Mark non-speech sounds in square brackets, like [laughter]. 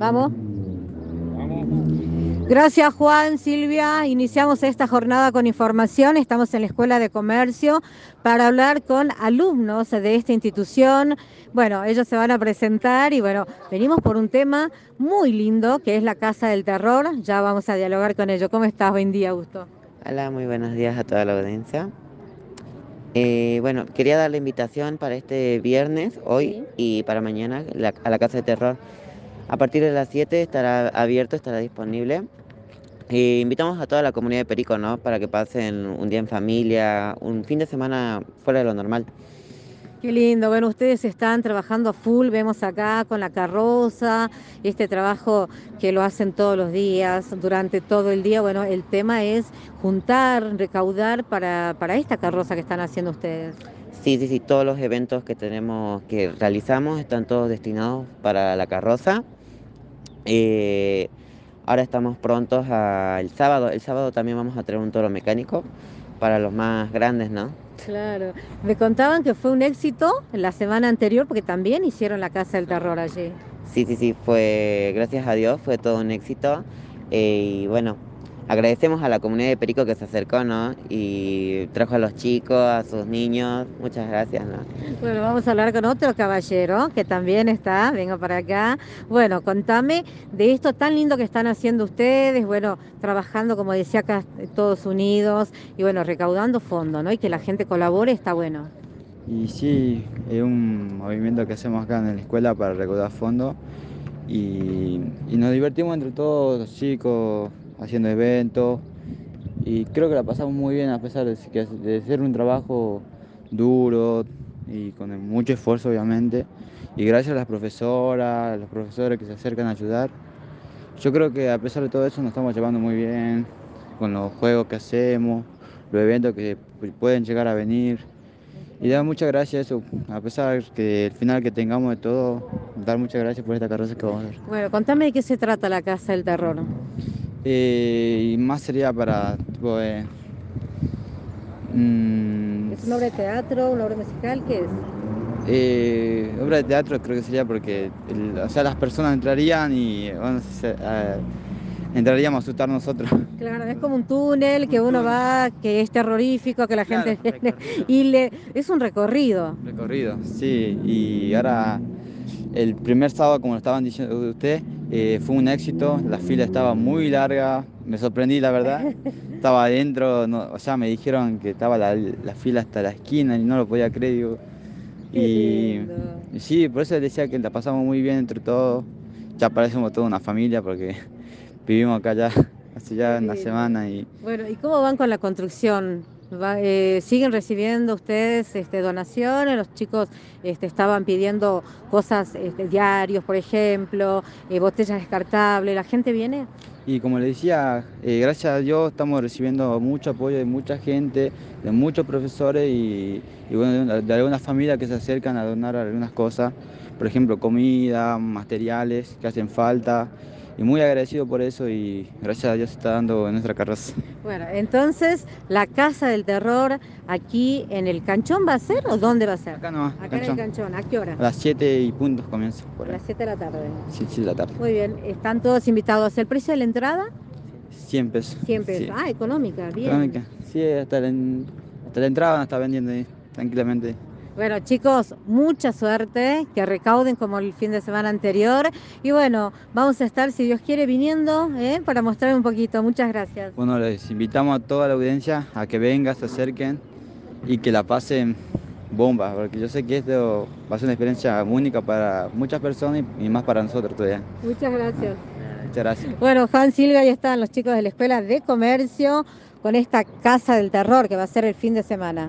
Vamos. Gracias Juan, Silvia. Iniciamos esta jornada con información. Estamos en la Escuela de Comercio para hablar con alumnos de esta institución. Bueno, ellos se van a presentar y bueno, venimos por un tema muy lindo que es la Casa del Terror. Ya vamos a dialogar con ellos. ¿Cómo estás hoy en día, Augusto? Hola, muy buenos días a toda la audiencia. Eh, bueno, quería dar la invitación para este viernes, hoy y para mañana a la Casa del Terror. A partir de las 7 estará abierto, estará disponible. E invitamos a toda la comunidad de Perico, ¿no? Para que pasen un día en familia, un fin de semana fuera de lo normal. Qué lindo, bueno, ustedes están trabajando a full, vemos acá con la carroza, este trabajo que lo hacen todos los días, durante todo el día. Bueno, el tema es juntar, recaudar para, para esta carroza que están haciendo ustedes. Sí, sí, sí, todos los eventos que tenemos, que realizamos, están todos destinados para la carroza. Eh, ahora estamos prontos al sábado. El sábado también vamos a tener un toro mecánico para los más grandes, ¿no? Claro. Me contaban que fue un éxito la semana anterior porque también hicieron la Casa del Terror allí. Sí, sí, sí, fue, gracias a Dios, fue todo un éxito. Eh, y bueno, agradecemos a la comunidad de Perico que se acercó, ¿no? Y trajo a los chicos, a sus niños. Muchas gracias, ¿no? Bueno, vamos a hablar con otro caballero que también está, venga para acá. Bueno, contame de esto tan lindo que están haciendo ustedes, bueno, trabajando, como decía acá, todos unidos y bueno, recaudando fondos, ¿no? Y que la gente colabore, está bueno. Y sí, es un movimiento que hacemos acá en la escuela para recaudar fondos y, nos divertimos entre todos los chicos, haciendo eventos y creo que la pasamos muy bien a pesar de ser un trabajo duro y con mucho esfuerzo obviamente y gracias a las profesoras, a los profesores que se acercan a ayudar. Yo creo que a pesar de todo eso nos estamos llevando muy bien con los juegos que hacemos, los eventos que pueden llegar a venir. Y dar muchas gracias eso, a pesar que el final que tengamos de todo, dar muchas gracias por esta carroza que vamos a ver. Bueno, contame de qué se trata la Casa del Terror. Eh, y más sería para tipo de... Mm, ¿Es una obra de teatro, una obra musical? ¿Qué es? Eh, obra de teatro creo que sería porque o sea, las personas entrarían y bueno, entraríamos a asustar nosotros. Claro, es como un túnel que uno va, que es terrorífico, que la gente [laughs] y le es un recorrido. Recorrido, sí, y ahora el primer sábado, como lo estaban diciendo ustedes, eh, fue un éxito, la fila estaba muy larga, me sorprendí la verdad. [laughs] Estaba adentro, o sea, me dijeron que estaba la, fila hasta la esquina y no lo podía creer. y, sí, por eso decía que la pasamos muy bien entre todos. Ya parecemos toda una familia porque vivimos acá ya [laughs] hace ya una semana. Y... Bueno, ¿y cómo van con la construcción? Eh, ¿Siguen recibiendo ustedes este, donaciones? Los chicos este, estaban pidiendo cosas, este, diarios, por ejemplo, eh, botellas descartables. ¿La gente viene? Y como le decía, eh, gracias a Dios estamos recibiendo mucho apoyo de mucha gente, de muchos profesores y, bueno, de algunas familias que se acercan a donar algunas cosas, por ejemplo, comida, materiales que hacen falta y muy agradecido por eso y gracias a Dios está dando en nuestra carroza. Bueno, entonces la Casa del Terror aquí en el Canchón va a ser o dónde va a ser? Acá no, acá en el Canchón. ¿A qué hora? A las 7 y puntos comienza. a las 7 de la tarde. Sí, sí, de la tarde. Muy bien, ¿están todos invitados? ¿El precio de la entrada? 100 pesos. 100 pesos. Ah, económica, bien. Económica, sí, hasta la, hasta la entrada van a estar vendiendo ahí, tranquilamente. Bueno, chicos, mucha suerte, que recauden como el fin de semana anterior. Y bueno, vamos a estar, si Dios quiere, viniendo ¿eh? para mostrar un poquito. Muchas gracias. Bueno, les invitamos a toda la audiencia a que vengan, se acerquen y que la pasen bomba, porque yo sé que esto va a ser una experiencia única para muchas personas y más para nosotros todavía. Muchas gracias. Muchas gracias. Bueno, Juan Silva, ahí están los chicos de la Escuela de Comercio con esta Casa del Terror que va a ser el fin de semana.